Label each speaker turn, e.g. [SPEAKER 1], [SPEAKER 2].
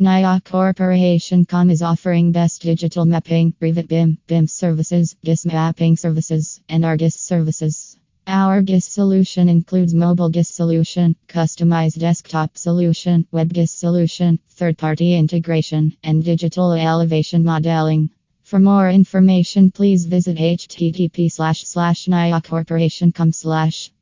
[SPEAKER 1] Nayak Corporation.com is offering best digital mapping, Revit BIM, BIM services, GIS mapping services, and ArcGIS services. Our GIS solution includes mobile GIS solution, customized desktop solution, web GIS solution, third-party integration, and digital elevation modeling. For more information, please visit http slash slash slash